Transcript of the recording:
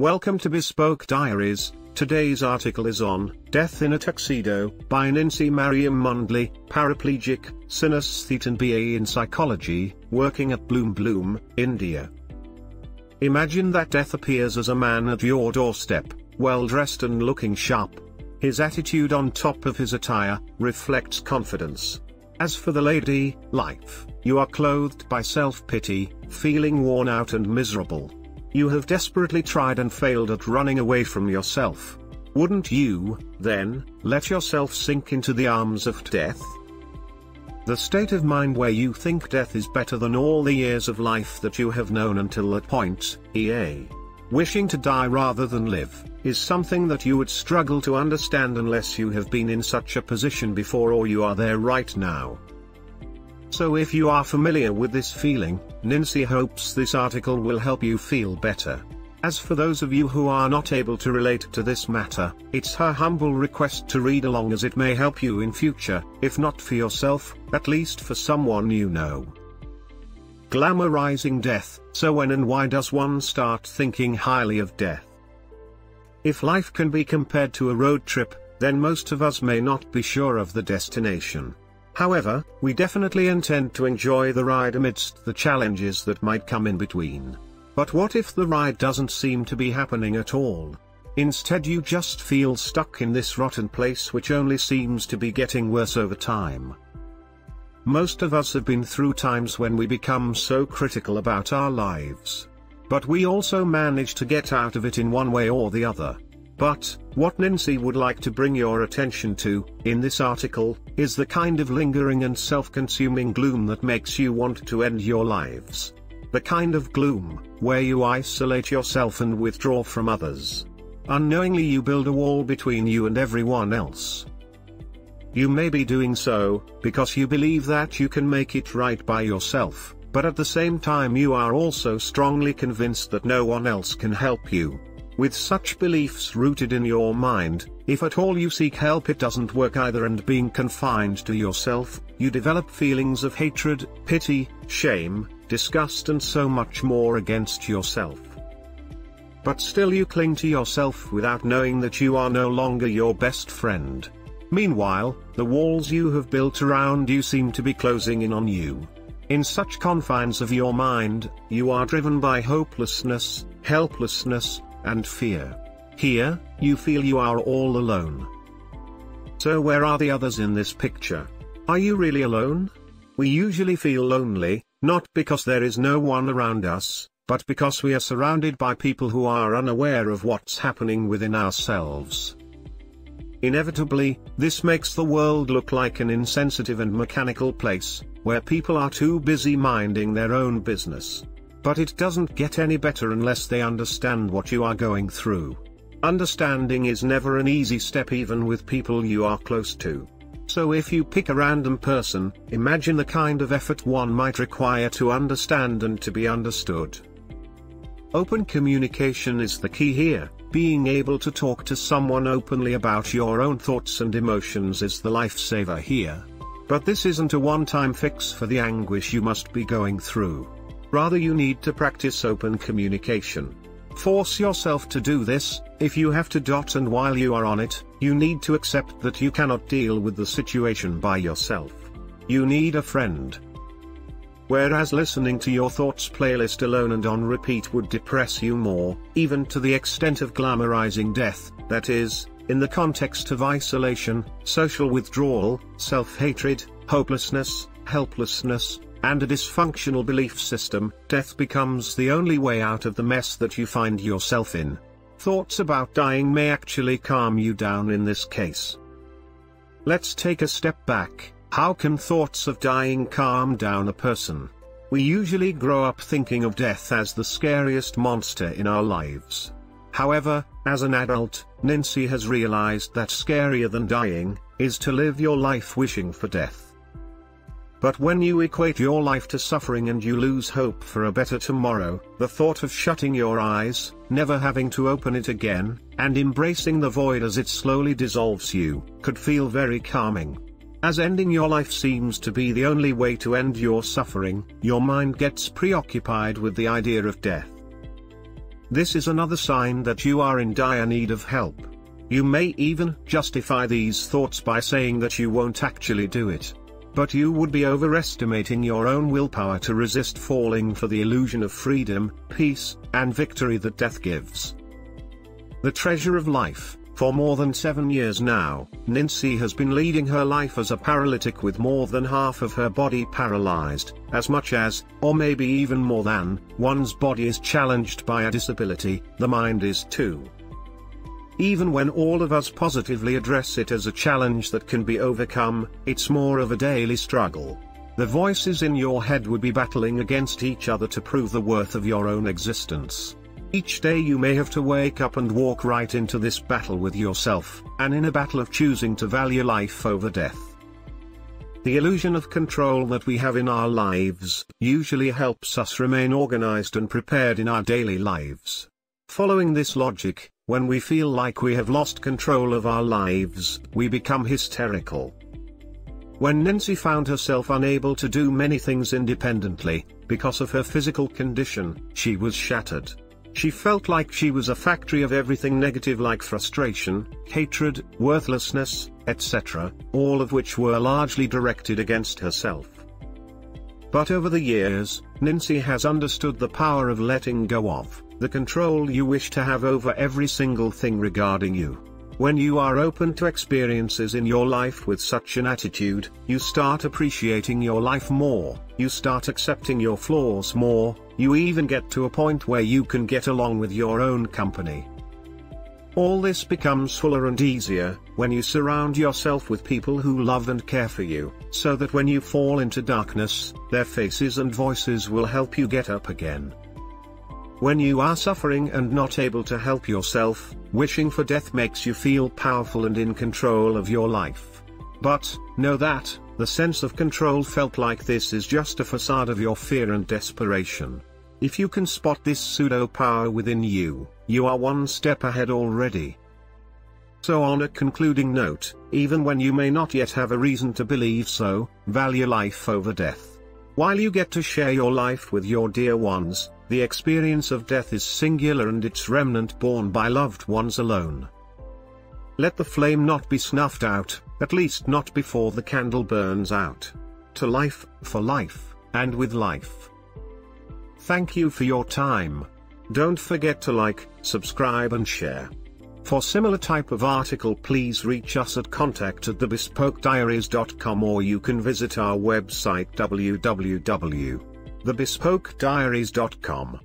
Welcome to Bespoke Diaries. Today's article is on Death in a Tuxedo by Nincy Mariam Mondly, paraplegic, synesthete BA in psychology, working at Bloom Bloom, India. Imagine that death appears as a man at your doorstep, well dressed and looking sharp. His attitude on top of his attire reflects confidence. As for the lady, life, you are clothed by self-pity, feeling worn out and miserable. You have desperately tried and failed at running away from yourself. Wouldn't you, then, let yourself sink into the arms of death? The state of mind where you think death is better than all the years of life that you have known until that point, EA. Wishing to die rather than live, is something that you would struggle to understand unless you have been in such a position before or you are there right now. So if you are familiar with this feeling, Nincy hopes this article will help you feel better. As for those of you who are not able to relate to this matter, it's her humble request to read along as it may help you in future, if not for yourself, at least for someone you know. Glamorizing death, so when and why does one start thinking highly of death? If life can be compared to a road trip, then most of us may not be sure of the destination. However, we definitely intend to enjoy the ride amidst the challenges that might come in between. But what if the ride doesn't seem to be happening at all? Instead you just feel stuck in this rotten place which only seems to be getting worse over time. Most of us have been through times when we become so critical about our lives. But we also manage to get out of it in one way or the other. But, what Nincy would like to bring your attention to, in this article, is the kind of lingering and self-consuming gloom that makes you want to end your lives. The kind of gloom, where you isolate yourself and withdraw from others. Unknowingly you build a wall between you and everyone else. You may be doing so, because you believe that you can make it right by yourself, but at the same time you are also strongly convinced that no one else can help you. With such beliefs rooted in your mind, if at all you seek help it doesn't work either and being confined to yourself, you develop feelings of hatred, pity, shame, disgust and so much more against yourself. But still you cling to yourself without knowing that you are no longer your best friend. Meanwhile, the walls you have built around you seem to be closing in on you. In such confines of your mind, you are driven by hopelessness, helplessness, and fear. Here, you feel you are all alone. So where are the others in this picture? Are you really alone? We usually feel lonely, not because there is no one around us, but because we are surrounded by people who are unaware of what's happening within ourselves. Inevitably, this makes the world look like an insensitive and mechanical place, where people are too busy minding their own business. But it doesn't get any better unless they understand what you are going through. Understanding is never an easy step even with people you are close to. So if you pick a random person, imagine the kind of effort one might require to understand and to be understood. Open communication is the key here, being able to talk to someone openly about your own thoughts and emotions is the lifesaver here. But this isn't a one-time fix for the anguish you must be going through. Rather you need to practice open communication. Force yourself to do this, if you have to. Dot and while you are on it, you need to accept that you cannot deal with the situation by yourself. You need a friend. Whereas listening to your thoughts playlist alone and on repeat would depress you more, even to the extent of glamorizing death, that is, in the context of isolation, social withdrawal, self-hatred, hopelessness, helplessness, and a dysfunctional belief system, death becomes the only way out of the mess that you find yourself in. Thoughts about dying may actually calm you down in this case. Let's take a step back. How can thoughts of dying calm down a person? We usually grow up thinking of death as the scariest monster in our lives. However, as an adult, Nincy has realized that scarier than dying, is to live your life wishing for death. But when you equate your life to suffering and you lose hope for a better tomorrow, the thought of shutting your eyes, never having to open it again, and embracing the void as it slowly dissolves you, could feel very calming. As ending your life seems to be the only way to end your suffering, your mind gets preoccupied with the idea of death. this is another sign that you are in dire need of help. You may even justify these thoughts by saying that you won't actually do it. But you would be overestimating your own willpower to resist falling for the illusion of freedom, peace, and victory that death gives. The treasure of life. For more than seven years now, Nincy has been leading her life as a paralytic with more than half of her body paralyzed, as much as, or maybe even more than, one's body is challenged by a disability, the mind is too. Even when all of us positively address it as a challenge that can be overcome, it's more of a daily struggle. The voices in your head would be battling against each other to prove the worth of your own existence. Each day you may have to wake up and walk right into this battle with yourself, and in a battle of choosing to value life over death. The illusion of control that we have in our lives usually helps us remain organized and prepared in our daily lives. Following this logic, when we feel like we have lost control of our lives, we become hysterical. When Nincy found herself unable to do many things independently, because of her physical condition, she was shattered. She felt like she was a factory of everything negative like frustration, hatred, worthlessness, etc., all of which were largely directed against herself. But over the years, Nincy has understood the power of letting go of the control you wish to have over every single thing regarding you. When you are open to experiences in your life with such an attitude, you start appreciating your life more, you start accepting your flaws more, you even get to a point where you can get along with your own company. All this becomes fuller and easier, when you surround yourself with people who love and care for you, so that when you fall into darkness, their faces and voices will help you get up again. When you are suffering and not able to help yourself, wishing for death makes you feel powerful and in control of your life. But, know that, the sense of control felt like this is just a facade of your fear and desperation. If you can spot this pseudo-power within you, you are one step ahead already. So on a concluding note, even when you may not yet have a reason to believe so, value life over death. While you get to share your life with your dear ones, the experience of death is singular and its remnant borne by loved ones alone. Let the flame not be snuffed out, at least not before the candle burns out. To life, for life, and with life. Thank you for your time. Don't forget to like, subscribe and share. For similar type of article please reach us at contact at thebespokediaries.com or you can visit our website www thebespokediaries.com.